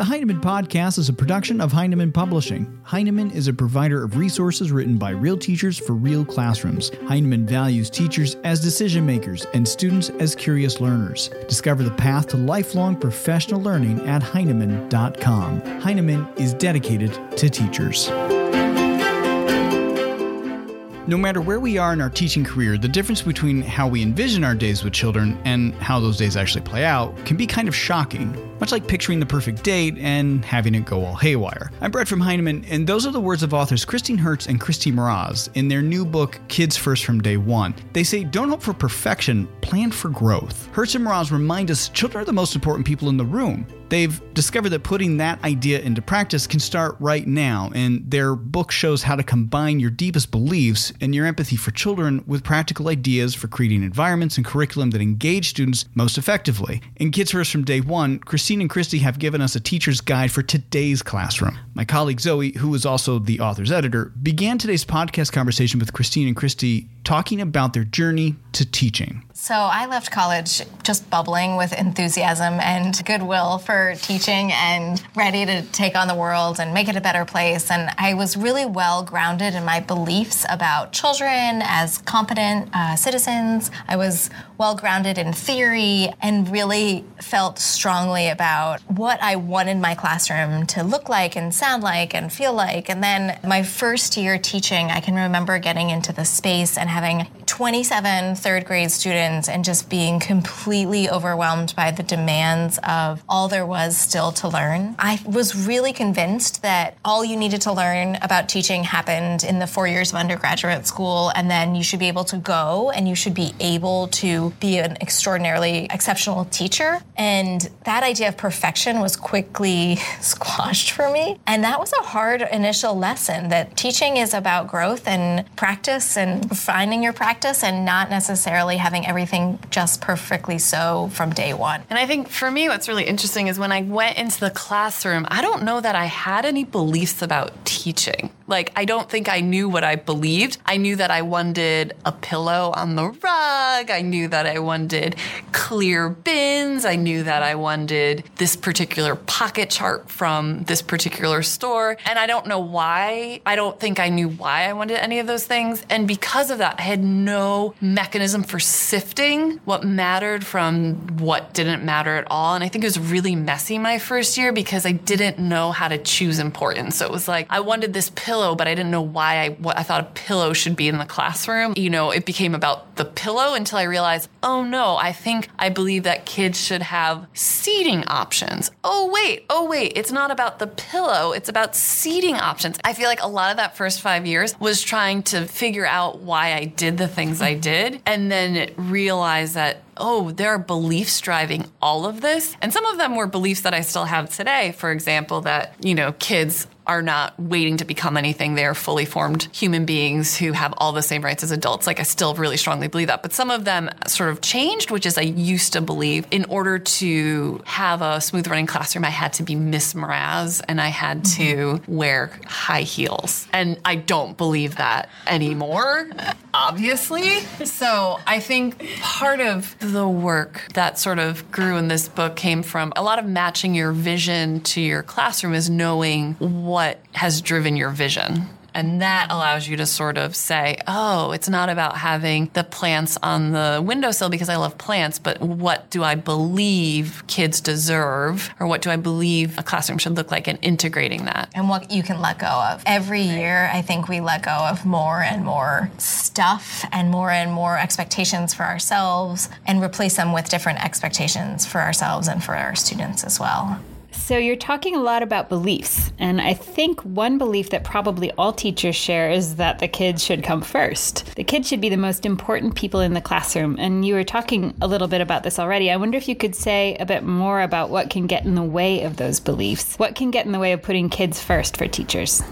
The Heinemann Podcast is a production of Heinemann Publishing. Heinemann is a provider of resources written by real teachers for real classrooms. Heinemann values teachers as decision makers and students as curious learners. Discover the path to lifelong professional learning at Heinemann.com. Heinemann is dedicated to teachers. No matter where we are in our teaching career, the difference between how we envision our days with children and how those days actually play out can be kind of shocking, much like picturing the perfect date and having it go all haywire. I'm Brett from Heinemann, and those are the words of authors Christine Hertz and Christy Mraz in their new book, Kids First from Day One. They say, Don't hope for perfection, plan for growth. Hertz and Mraz remind us children are the most important people in the room. They've discovered that putting that idea into practice can start right now, and their book shows how to combine your deepest beliefs and your empathy for children with practical ideas for creating environments and curriculum that engage students most effectively. In Kids First from Day One, Christine and Christy have given us a teacher's guide for today's classroom. My colleague Zoe, who is also the author's editor, began today's podcast conversation with Christine and Christy talking about their journey to teaching. So I left college just bubbling with enthusiasm and goodwill for teaching and ready to take on the world and make it a better place. And I was really well grounded in my beliefs about children as competent uh, citizens. I was well grounded in theory and really felt strongly about what I wanted my classroom to look like and sound like and feel like. And then my first year teaching, I can remember getting into the space and having 27 third grade students and just being completely overwhelmed by the demands of all there was still to learn. I was really convinced that all you needed to learn about teaching happened in the four years of undergraduate school, and then you should be able to go and you should be able to be an extraordinarily exceptional teacher. And that idea of perfection was quickly squashed for me. And that was a hard initial lesson that teaching is about growth and practice and refining your practice and not necessarily having everything just perfectly so from day one. And I think for me, what's really interesting is when I went into the classroom, I don't know that I had any beliefs about teaching. Like, I don't think I knew what I believed. I knew that I wanted a pillow on the rug. I knew that I wanted clear bins. I knew that I wanted this particular pocket chart from this particular store. And I don't know why. I don't think I knew why I wanted any of those things. And because of that, I had no mechanism for sifting what mattered from what didn't matter at all. And I think it was really messy my first year because I didn't know how to choose importance. So it was like, I wanted this pillow, but I didn't know why I, what I thought a pillow should be in the classroom. You know, it became about the pillow until I realized, oh no, I think I believe that kids should have seating options. Oh wait, oh wait, it's not about the pillow, it's about seating options. I feel like a lot of that first five years was trying to figure out why I did the things I did and then realize that oh, there are beliefs driving all of this. And some of them were beliefs that I still have today. For example, that, you know, kids are not waiting to become anything. They're fully formed human beings who have all the same rights as adults. Like, I still really strongly believe that. But some of them sort of changed, which is I used to believe in order to have a smooth running classroom, I had to be Miss Mraz and I had mm-hmm. to wear high heels. And I don't believe that anymore, obviously. So I think part of the work that sort of grew in this book came from a lot of matching your vision to your classroom is knowing what has driven your vision. And that allows you to sort of say, oh, it's not about having the plants on the windowsill because I love plants, but what do I believe kids deserve? Or what do I believe a classroom should look like and integrating that? And what you can let go of. Every year, I think we let go of more and more stuff and more and more expectations for ourselves and replace them with different expectations for ourselves and for our students as well. So, you're talking a lot about beliefs. And I think one belief that probably all teachers share is that the kids should come first. The kids should be the most important people in the classroom. And you were talking a little bit about this already. I wonder if you could say a bit more about what can get in the way of those beliefs. What can get in the way of putting kids first for teachers?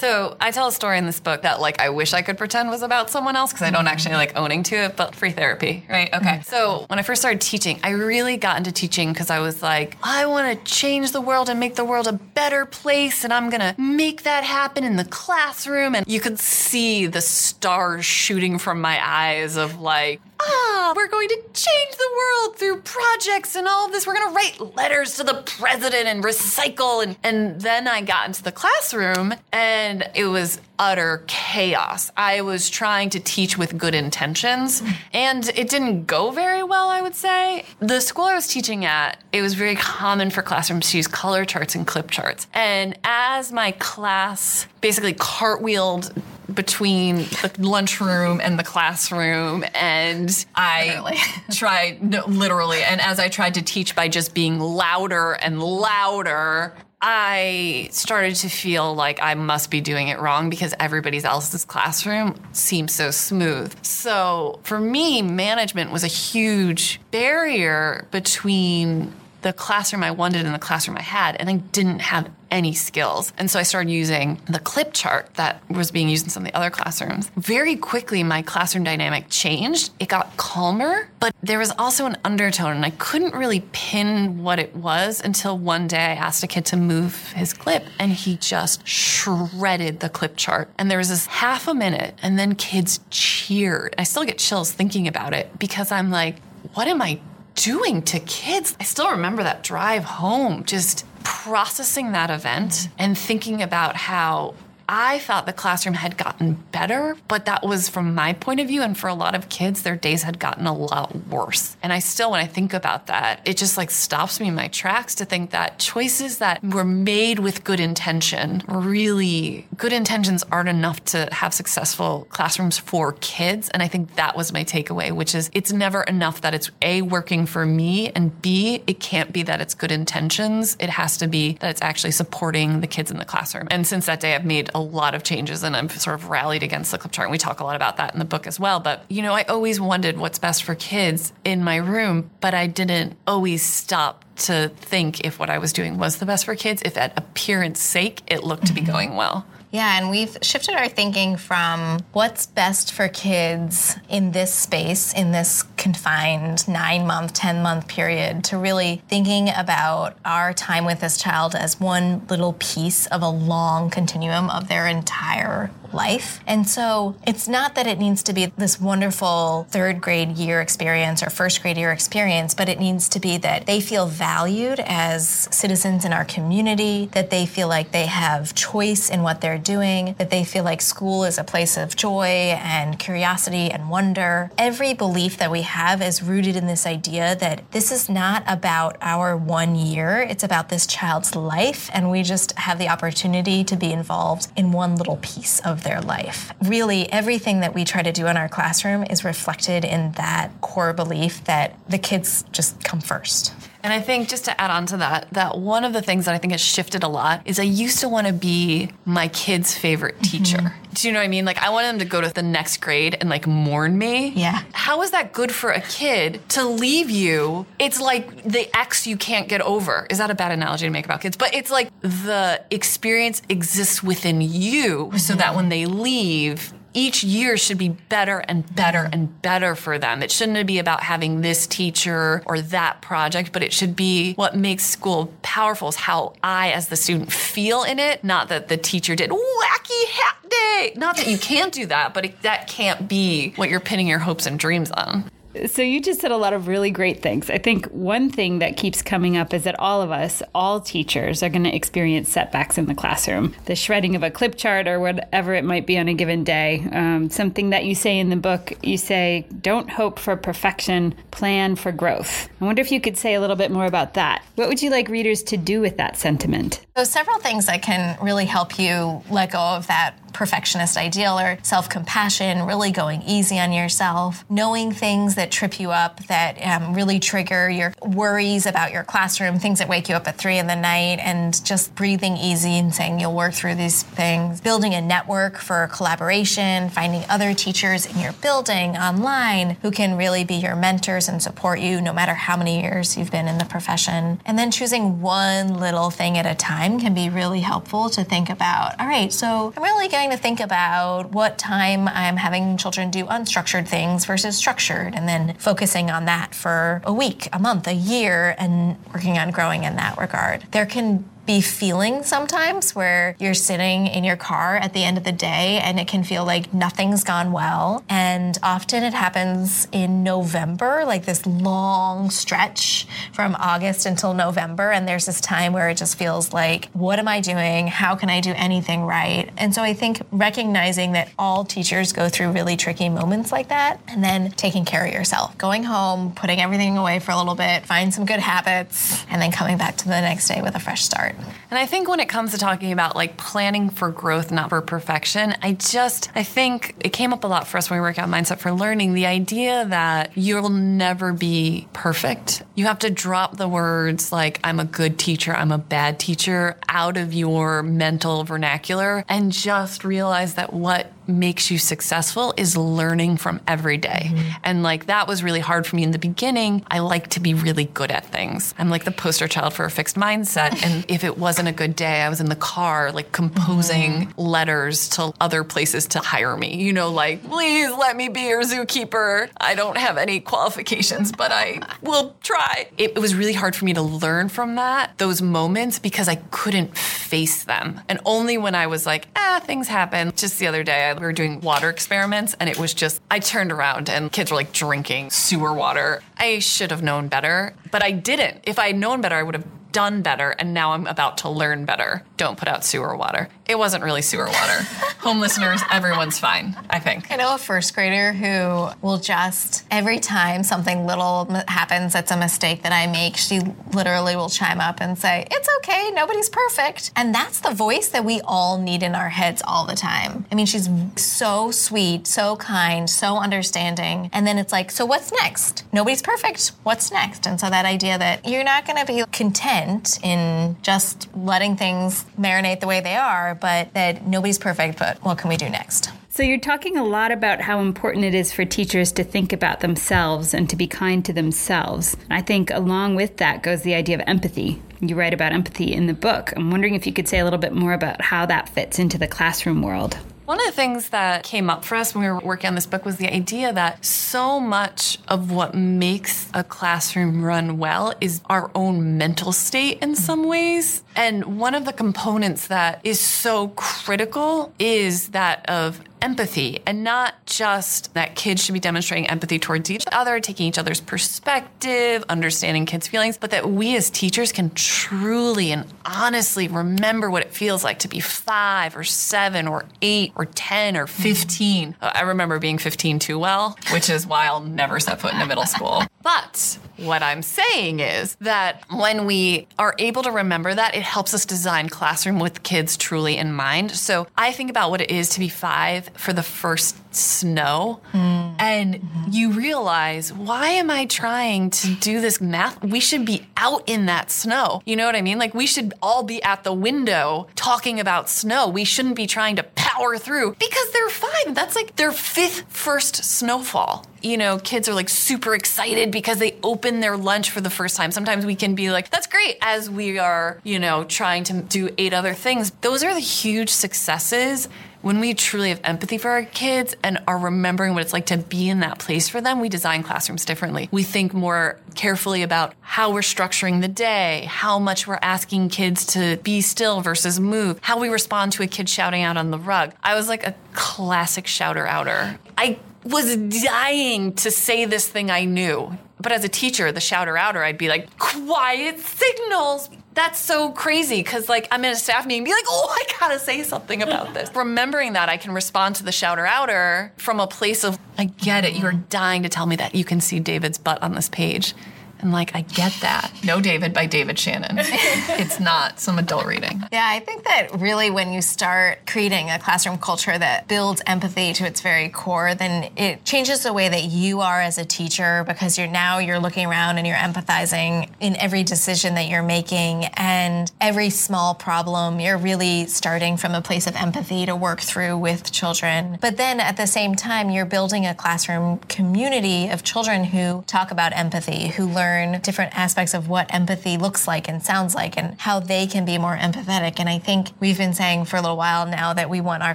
So I tell a story in this book that like I wish I could pretend was about someone else because I don't actually like owning to it, but free therapy, right? Okay. Mm-hmm. So when I first started teaching, I really got into teaching because I was like, I want to change the world and make the world a better place, and I'm gonna make that happen in the classroom. And you could see the stars shooting from my eyes of like, ah, we're going to change the world through projects and all of this. We're going to write letters to the president and recycle. And, and then I got into the classroom and it was utter chaos. I was trying to teach with good intentions and it didn't go very well, I would say. The school I was teaching at, it was very common for classrooms to use color charts and clip charts. And as my class basically cartwheeled between the lunchroom and the classroom and I Literally. tried no, literally and as I tried to teach by just being louder and louder I started to feel like I must be doing it wrong because everybody else's classroom seems so smooth. So for me, management was a huge barrier between the classroom I wanted and the classroom I had, and I didn't have any skills. And so I started using the clip chart that was being used in some of the other classrooms. Very quickly, my classroom dynamic changed. It got calmer, but there was also an undertone, and I couldn't really pin what it was until one day I asked a kid to move his clip, and he just shredded the clip chart. And there was this half a minute, and then kids cheered. I still get chills thinking about it because I'm like, what am I doing to kids. I still remember that drive home, just processing that event and thinking about how I thought the classroom had gotten better, but that was from my point of view. And for a lot of kids, their days had gotten a lot worse. And I still, when I think about that, it just like stops me in my tracks to think that choices that were made with good intention really good intentions aren't enough to have successful classrooms for kids. And I think that was my takeaway, which is it's never enough that it's A, working for me, and B, it can't be that it's good intentions. It has to be that it's actually supporting the kids in the classroom. And since that day, I've made a lot of changes and I'm sort of rallied against the clip chart. And we talk a lot about that in the book as well. But, you know, I always wondered what's best for kids in my room, but I didn't always stop to think if what I was doing was the best for kids, if at appearance sake it looked to be mm-hmm. going well. Yeah, and we've shifted our thinking from what's best for kids in this space, in this confined nine month, 10 month period, to really thinking about our time with this child as one little piece of a long continuum of their entire life. And so it's not that it needs to be this wonderful third grade year experience or first grade year experience, but it needs to be that they feel valued as citizens in our community, that they feel like they have choice in what they're doing, that they feel like school is a place of joy and curiosity and wonder. Every belief that we have is rooted in this idea that this is not about our one year, it's about this child's life, and we just have the opportunity to be involved in one little piece of their life. Really, everything that we try to do in our classroom is reflected in that core belief that the kids just come first. And I think just to add on to that, that one of the things that I think has shifted a lot is I used to want to be my kid's favorite mm-hmm. teacher. Do you know what I mean? Like I wanted them to go to the next grade and like mourn me. Yeah. How is that good for a kid to leave you? It's like the ex you can't get over. Is that a bad analogy to make about kids? But it's like the experience exists within you so that mm-hmm. when they leave, each year should be better and better and better for them. It shouldn't be about having this teacher or that project, but it should be what makes school powerful is how I, as the student, feel in it. Not that the teacher did wacky hat day. Not that you can't do that, but it, that can't be what you're pinning your hopes and dreams on. So you just said a lot of really great things. I think one thing that keeps coming up is that all of us, all teachers, are going to experience setbacks in the classroom. The shredding of a clip chart or whatever it might be on a given day. Um, something that you say in the book, you say, "Don't hope for perfection, plan for growth." I wonder if you could say a little bit more about that. What would you like readers to do with that sentiment? So, several things that can really help you let go of that perfectionist ideal or self compassion, really going easy on yourself, knowing things that trip you up, that um, really trigger your worries about your classroom, things that wake you up at three in the night, and just breathing easy and saying you'll work through these things. Building a network for collaboration, finding other teachers in your building online who can really be your mentors and support you no matter how many years you've been in the profession. And then choosing one little thing at a time can be really helpful to think about all right, so I'm really going to think about what time I'm having children do unstructured things versus structured, and then focusing on that for a week, a month, a year, and working on growing in that regard. There can be feeling sometimes where you're sitting in your car at the end of the day and it can feel like nothing's gone well. And often it happens in November, like this long stretch from August until November. And there's this time where it just feels like, what am I doing? How can I do anything right? And so I think recognizing that all teachers go through really tricky moments like that and then taking care of yourself, going home, putting everything away for a little bit, find some good habits, and then coming back to the next day with a fresh start. And I think when it comes to talking about like planning for growth, not for perfection, I just, I think it came up a lot for us when we work out Mindset for Learning the idea that you'll never be perfect. You have to drop the words like, I'm a good teacher, I'm a bad teacher out of your mental vernacular and just realize that what makes you successful is learning from every day. Mm-hmm. And like that was really hard for me in the beginning. I like to be really good at things. I'm like the poster child for a fixed mindset. and if it wasn't a good day, I was in the car like composing mm-hmm. letters to other places to hire me. You know, like, please let me be your zookeeper. I don't have any qualifications, but I will try. It, it was really hard for me to learn from that, those moments, because I couldn't face them. And only when I was like, ah, things happen. Just the other day, I we were doing water experiments and it was just, I turned around and kids were like drinking sewer water. I should have known better, but I didn't. If I had known better, I would have done better and now I'm about to learn better. Don't put out sewer water. It wasn't really sewer water. Home listeners, everyone's fine, I think. I know a first grader who will just, every time something little happens that's a mistake that I make, she literally will chime up and say, It's okay, nobody's perfect. And that's the voice that we all need in our heads all the time. I mean, she's so sweet, so kind, so understanding. And then it's like, So what's next? Nobody's perfect. What's next? And so that idea that you're not going to be content content in just letting things marinate the way they are, but that nobody's perfect, but what can we do next? So, you're talking a lot about how important it is for teachers to think about themselves and to be kind to themselves. I think along with that goes the idea of empathy. You write about empathy in the book. I'm wondering if you could say a little bit more about how that fits into the classroom world. One of the things that came up for us when we were working on this book was the idea that so much of what makes a classroom run well is our own mental state in some ways. And one of the components that is so critical is that of empathy and not just that kids should be demonstrating empathy towards each other, taking each other's perspective, understanding kids' feelings, but that we as teachers can truly and honestly remember what it feels like to be five or seven or eight or 10 or 15. Uh, I remember being 15 too well, which is why I'll never set foot in a middle school. But what I'm saying is that when we are able to remember that, it helps us design classroom with kids truly in mind. So I think about what it is to be five for the first snow mm. and mm-hmm. you realize why am i trying to do this math we should be out in that snow you know what i mean like we should all be at the window talking about snow we shouldn't be trying to power through because they're fine that's like their fifth first snowfall you know, kids are like super excited because they open their lunch for the first time. Sometimes we can be like, that's great as we are, you know, trying to do eight other things. Those are the huge successes when we truly have empathy for our kids and are remembering what it's like to be in that place for them, we design classrooms differently. We think more carefully about how we're structuring the day, how much we're asking kids to be still versus move, how we respond to a kid shouting out on the rug. I was like a classic shouter outer. I was dying to say this thing I knew. But as a teacher, the shouter outer, I'd be like, quiet signals, that's so crazy because like I'm in a staff meeting, be like, oh, I gotta say something about this. Remembering that, I can respond to the shouter outer from a place of, I get it. You're dying to tell me that you can see David's butt on this page. And like, I get that. No David by David Shannon. it's not some adult reading. Yeah, I think that really when you start creating a classroom culture that builds empathy to its very core, then it changes the way that you are as a teacher because you're now you're looking around and you're empathizing in every decision that you're making and every small problem, you're really starting from a place of empathy to work through with children. But then at the same time, you're building a classroom community of children who talk about empathy, who learn learn different aspects of what empathy looks like and sounds like and how they can be more empathetic. And I think we've been saying for a little while now that we want our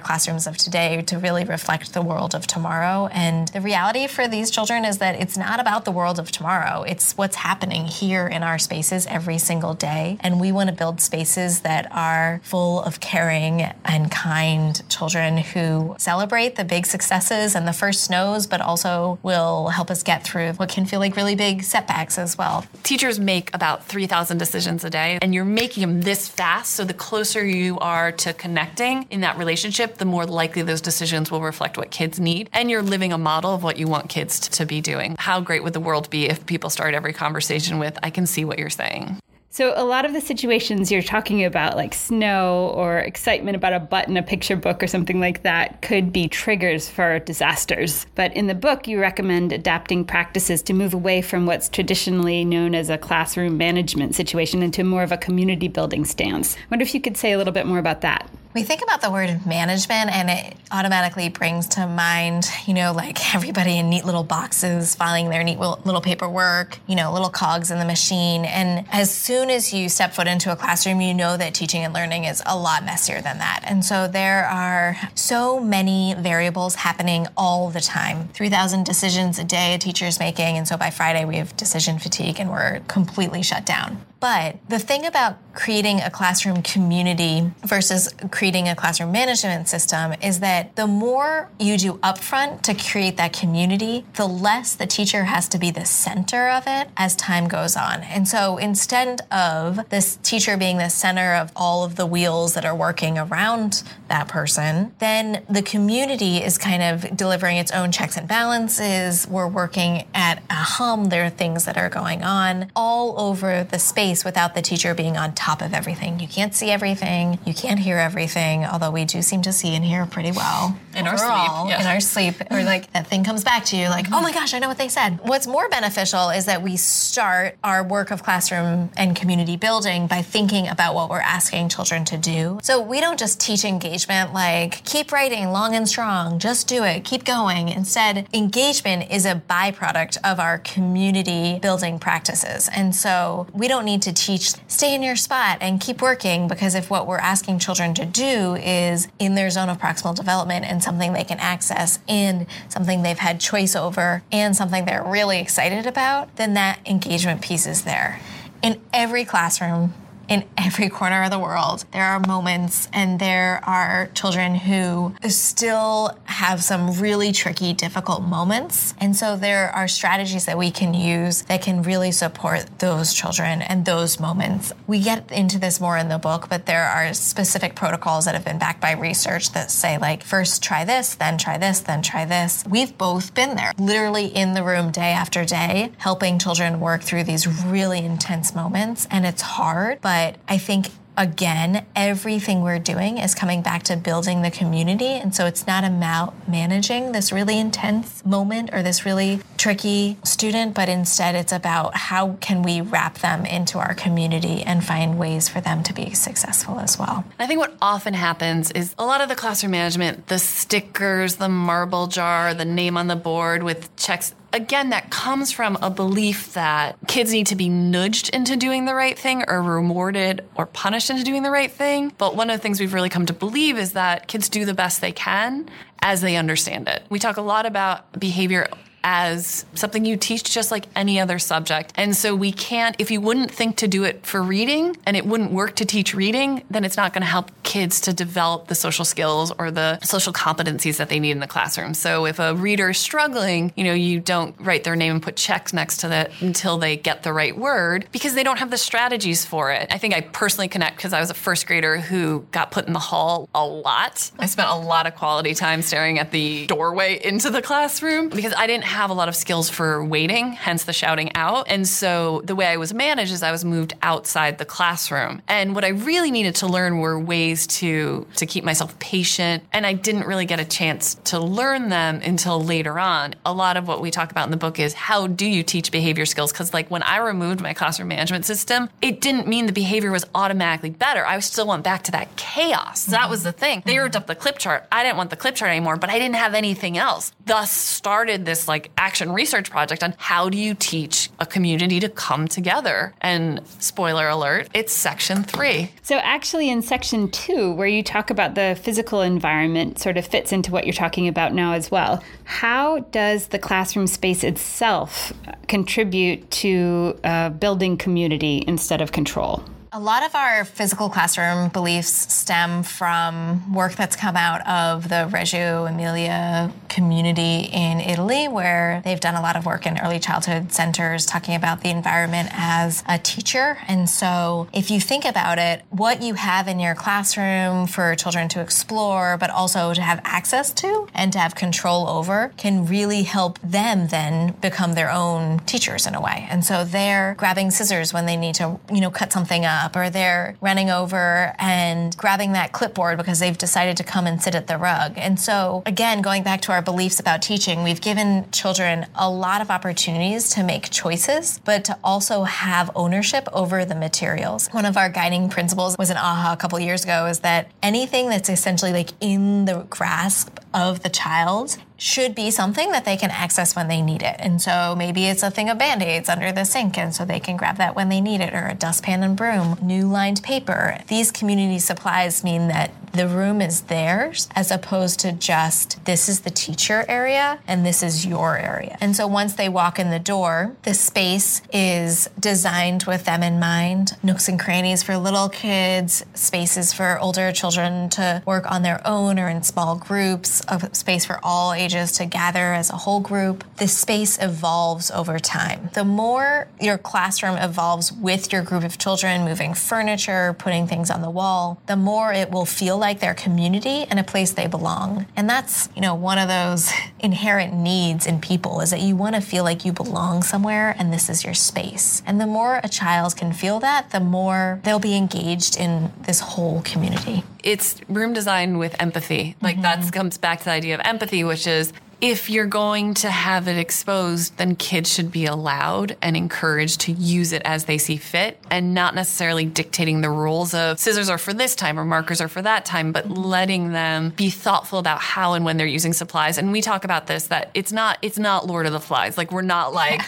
classrooms of today to really reflect the world of tomorrow. And the reality for these children is that it's not about the world of tomorrow, it's what's happening here in our spaces every single day. And we want to build spaces that are full of caring and kind children who celebrate the big successes and the first snows, but also will help us get through what can feel like really big setbacks as well. Teachers make about 3,000 decisions a day, and you're making them this fast. So the closer you are to connecting in that relationship, the more likely those decisions will reflect what kids need. And you're living a model of what you want kids to be doing. How great would the world be if people start every conversation with, I can see what you're saying? So, a lot of the situations you're talking about, like snow or excitement about a butt in a picture book or something like that, could be triggers for disasters. But in the book, you recommend adapting practices to move away from what's traditionally known as a classroom management situation into more of a community building stance. I wonder if you could say a little bit more about that. We think about the word management and it automatically brings to mind, you know, like everybody in neat little boxes filing their neat little paperwork, you know, little cogs in the machine. And as soon as you step foot into a classroom, you know that teaching and learning is a lot messier than that. And so there are so many variables happening all the time 3,000 decisions a day a teacher is making. And so by Friday, we have decision fatigue and we're completely shut down. But the thing about creating a classroom community versus creating a classroom management system is that the more you do upfront to create that community, the less the teacher has to be the center of it as time goes on. And so instead of this teacher being the center of all of the wheels that are working around that person, then the community is kind of delivering its own checks and balances. We're working at a hum. There are things that are going on all over the space without the teacher being on top of everything. You can't see everything, you can't hear everything, although we do seem to see and hear pretty well. In overall, our sleep. Yeah. In our sleep. Or like that thing comes back to you, like, oh my gosh, I know what they said. What's more beneficial is that we start our work of classroom and community building by thinking about what we're asking children to do. So we don't just teach engagement like, keep writing long and strong, just do it, keep going. Instead, engagement is a byproduct of our community building practices. And so we don't need to teach stay in your spot and keep working because if what we're asking children to do is in their zone of proximal development and something they can access and something they've had choice over and something they're really excited about, then that engagement piece is there. In every classroom, in every corner of the world. There are moments and there are children who still have some really tricky, difficult moments. And so there are strategies that we can use that can really support those children and those moments. We get into this more in the book, but there are specific protocols that have been backed by research that say, like, first try this, then try this, then try this. We've both been there, literally in the room day after day, helping children work through these really intense moments. And it's hard, but but I think again, everything we're doing is coming back to building the community. And so it's not about managing this really intense moment or this really tricky student, but instead it's about how can we wrap them into our community and find ways for them to be successful as well. I think what often happens is a lot of the classroom management, the stickers, the marble jar, the name on the board with checks again, that comes from a belief that kids need to be nudged into doing the right thing or rewarded or punished into doing the right thing. But one of the things we've really come to believe is that kids do the best they can as they understand it. We talk a lot about behavior as something you teach just like any other subject. And so we can't, if you wouldn't think to do it for reading and it wouldn't work to teach reading, then it's not going to help kids to develop the social skills or the social competencies that they need in the classroom. So if a reader is struggling, you know, you don't write their name and put checks next to it until they get the right word because they don't have the strategies for it. I think I personally connect because I was a first grader who got put in the hall a lot. I spent a lot of quality time staring at the doorway into the classroom because I didn't have a lot of skills for waiting, hence the shouting out. And so the way I was managed is I was moved outside the classroom. And what I really needed to learn were ways to to keep myself patient. And I didn't really get a chance to learn them until later on. A lot of what we talk about in the book is how do you teach behavior skills? Because like when I removed my classroom management system, it didn't mean the behavior was automatically better. I still went back to that chaos. That was the thing. They ripped up the clip chart. I didn't want the clip chart anymore, but I didn't have anything else. Thus started this like like action research project on how do you teach a community to come together. And spoiler alert, it's section three. So, actually, in section two, where you talk about the physical environment, sort of fits into what you're talking about now as well. How does the classroom space itself contribute to uh, building community instead of control? A lot of our physical classroom beliefs stem from work that's come out of the Reggio Emilia community in Italy, where they've done a lot of work in early childhood centers talking about the environment as a teacher. And so, if you think about it, what you have in your classroom for children to explore, but also to have access to and to have control over, can really help them then become their own teachers in a way. And so, they're grabbing scissors when they need to, you know, cut something up up or they're running over and grabbing that clipboard because they've decided to come and sit at the rug. And so, again, going back to our beliefs about teaching, we've given children a lot of opportunities to make choices, but to also have ownership over the materials. One of our guiding principles was an aha a couple years ago is that anything that's essentially like in the grasp of the child should be something that they can access when they need it. And so maybe it's a thing of band aids under the sink, and so they can grab that when they need it, or a dustpan and broom, new lined paper. These community supplies mean that the room is theirs as opposed to just this is the teacher area and this is your area. And so once they walk in the door, the space is designed with them in mind nooks and crannies for little kids, spaces for older children to work on their own or in small groups, a space for all ages to gather as a whole group. The space evolves over time. The more your classroom evolves with your group of children, moving furniture, putting things on the wall, the more it will feel like their community and a place they belong. And that's, you know, one of those inherent needs in people is that you want to feel like you belong somewhere and this is your space. And the more a child can feel that, the more they'll be engaged in this whole community it's room design with empathy. Like mm-hmm. that comes back to the idea of empathy, which is if you're going to have it exposed, then kids should be allowed and encouraged to use it as they see fit and not necessarily dictating the rules of scissors are for this time or markers are for that time, but letting them be thoughtful about how and when they're using supplies. And we talk about this that it's not it's not Lord of the Flies. Like we're not like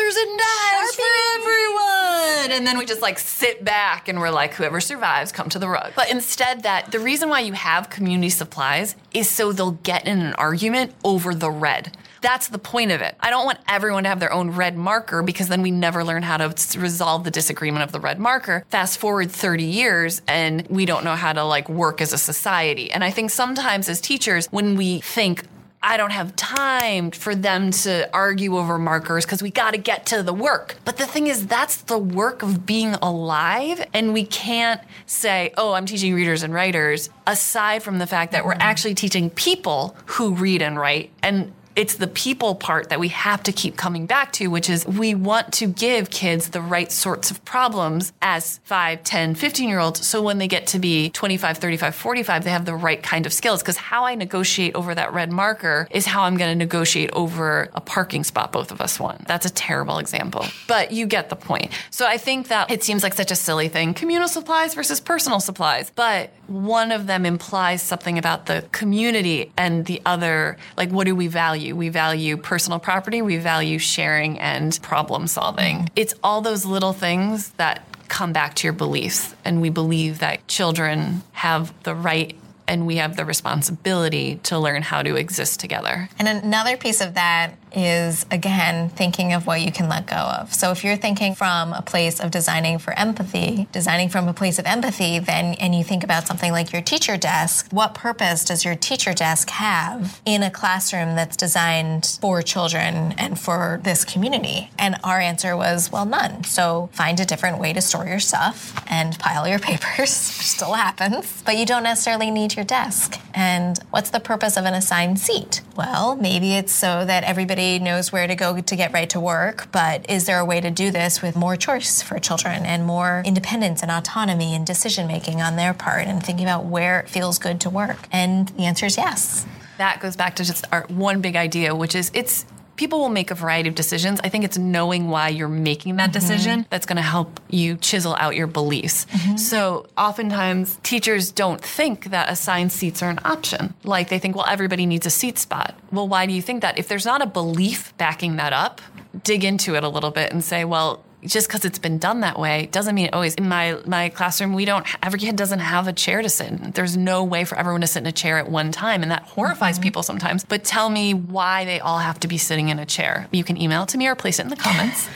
scissors and knives for everyone. And then we just like sit back and we're like, whoever survives, come to the rug. But instead, that the reason why you have community supplies is so they'll get in an argument over the red. That's the point of it. I don't want everyone to have their own red marker because then we never learn how to resolve the disagreement of the red marker. Fast forward 30 years and we don't know how to like work as a society. And I think sometimes as teachers, when we think, I don't have time for them to argue over markers because we got to get to the work. But the thing is, that's the work of being alive. And we can't say, oh, I'm teaching readers and writers, aside from the fact that we're actually teaching people who read and write. And it's the people part that we have to keep coming back to, which is we want to give kids the right sorts of problems as 5, 10, 15 year olds. So when they get to be 25, 35, 45, they have the right kind of skills. Because how I negotiate over that red marker is how I'm going to negotiate over a parking spot both of us want. That's a terrible example, but you get the point. So I think that it seems like such a silly thing communal supplies versus personal supplies. But one of them implies something about the community and the other, like, what do we value? We value personal property, we value sharing and problem solving. It's all those little things that come back to your beliefs. And we believe that children have the right and we have the responsibility to learn how to exist together. And another piece of that is again thinking of what you can let go of. So if you're thinking from a place of designing for empathy, designing from a place of empathy, then and you think about something like your teacher desk, what purpose does your teacher desk have in a classroom that's designed for children and for this community? And our answer was, well, none. So find a different way to store your stuff and pile your papers, still happens, but you don't necessarily need your desk. And what's the purpose of an assigned seat? Well, maybe it's so that everybody everybody knows where to go to get right to work, but is there a way to do this with more choice for children and more independence and autonomy and decision making on their part and thinking about where it feels good to work? And the answer is yes. That goes back to just our one big idea, which is it's people will make a variety of decisions. I think it's knowing why you're making that mm-hmm. decision that's going to help you chisel out your beliefs. Mm-hmm. So oftentimes teachers don't think that assigned seats are an option. Like they think, well, everybody needs a seat spot. Well, why do you think that? If there's not a belief backing that up, dig into it a little bit and say, well, just because it's been done that way doesn't mean it always. In my my classroom, we don't. Every kid doesn't have a chair to sit in. There's no way for everyone to sit in a chair at one time, and that horrifies mm-hmm. people sometimes. But tell me why they all have to be sitting in a chair. You can email it to me or place it in the comments.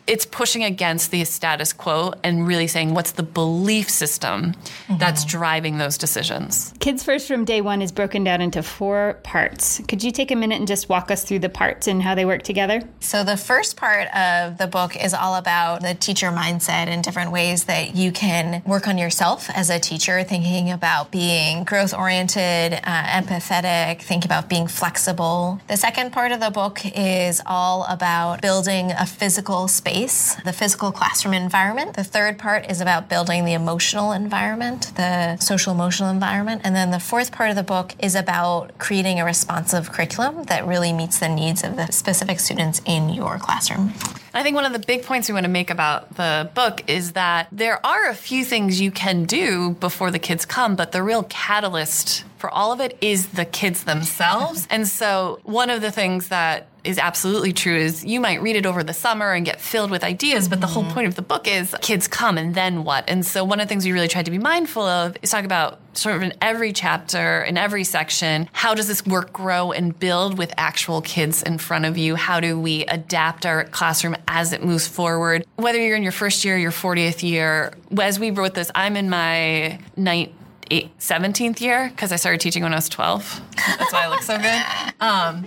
it's pushing against the status quo and really saying what's the belief system mm-hmm. that's driving those decisions. Kids First from Day One is broken down into four parts. Could you take a minute and just walk us through the parts and how they work together? So, the first part of the book is all about the teacher mindset and different ways that you can work on yourself as a teacher, thinking about being growth oriented, uh, empathetic, think about being flexible. The second part of the book is all about building a physical space, the physical classroom environment. The third part is about building the emotional environment, the social emotional environment. And then the fourth part of the book is about creating a responsive curriculum that really meets the needs of the specific students in your classroom. I think one of the big points we want to make about the book is that there are a few things you can do before the kids come, but the real catalyst for all of it is the kids themselves. And so, one of the things that is absolutely true is you might read it over the summer and get filled with ideas, but the whole mm-hmm. point of the book is kids come and then what? And so, one of the things we really tried to be mindful of is talk about sort of in every chapter, in every section, how does this work grow and build with actual kids in front of you? How do we adapt our classroom as it moves forward? Whether you're in your first year, your 40th year, as we wrote this, I'm in my ninth eight, 17th year because I started teaching when I was 12. That's why I look so good. Um,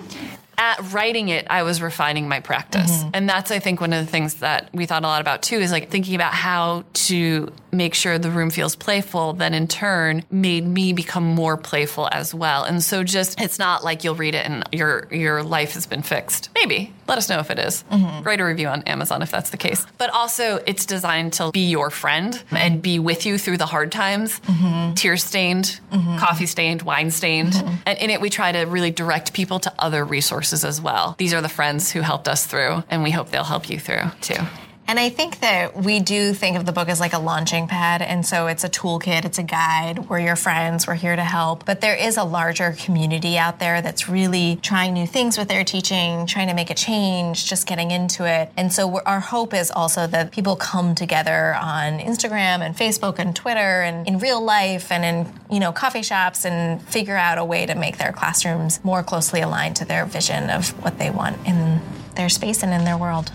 at writing it, I was refining my practice. And that's, I think, one of the things that we thought a lot about too is like thinking about how to make sure the room feels playful, then in turn made me become more playful as well. And so just, it's not like you'll read it and your, your life has been fixed. Maybe. Let us know if it is. Mm-hmm. Write a review on Amazon if that's the case. But also, it's designed to be your friend and be with you through the hard times, mm-hmm. tear stained, mm-hmm. coffee stained, wine stained. And in it, we try to really direct people to other resources as well. These are the friends who helped us through, and we hope they'll help you through too. And I think that we do think of the book as like a launching pad. And so it's a toolkit, it's a guide. We're your friends, we're here to help. But there is a larger community out there that's really trying new things with their teaching, trying to make a change, just getting into it. And so our hope is also that people come together on Instagram and Facebook and Twitter and in real life and in, you know, coffee shops and figure out a way to make their classrooms more closely aligned to their vision of what they want in their space and in their world.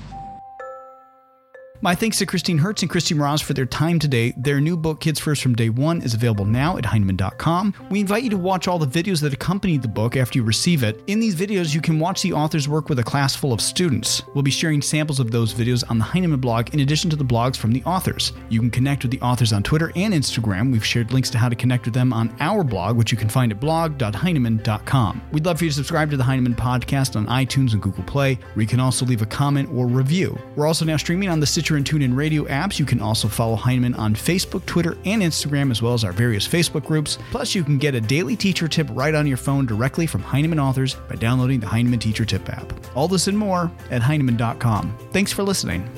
My thanks to Christine Hertz and Christy Mraz for their time today. Their new book, Kids First from Day One, is available now at Heinemann.com. We invite you to watch all the videos that accompany the book after you receive it. In these videos, you can watch the authors work with a class full of students. We'll be sharing samples of those videos on the Heinemann blog in addition to the blogs from the authors. You can connect with the authors on Twitter and Instagram. We've shared links to how to connect with them on our blog, which you can find at blog.heinemann.com. We'd love for you to subscribe to the Heinemann podcast on iTunes and Google Play, where you can also leave a comment or review. We're also now streaming on the Stitcher and TuneIn radio apps. You can also follow Heinemann on Facebook, Twitter, and Instagram, as well as our various Facebook groups. Plus, you can get a daily teacher tip right on your phone directly from Heinemann authors by downloading the Heinemann Teacher Tip app. All this and more at Heinemann.com. Thanks for listening.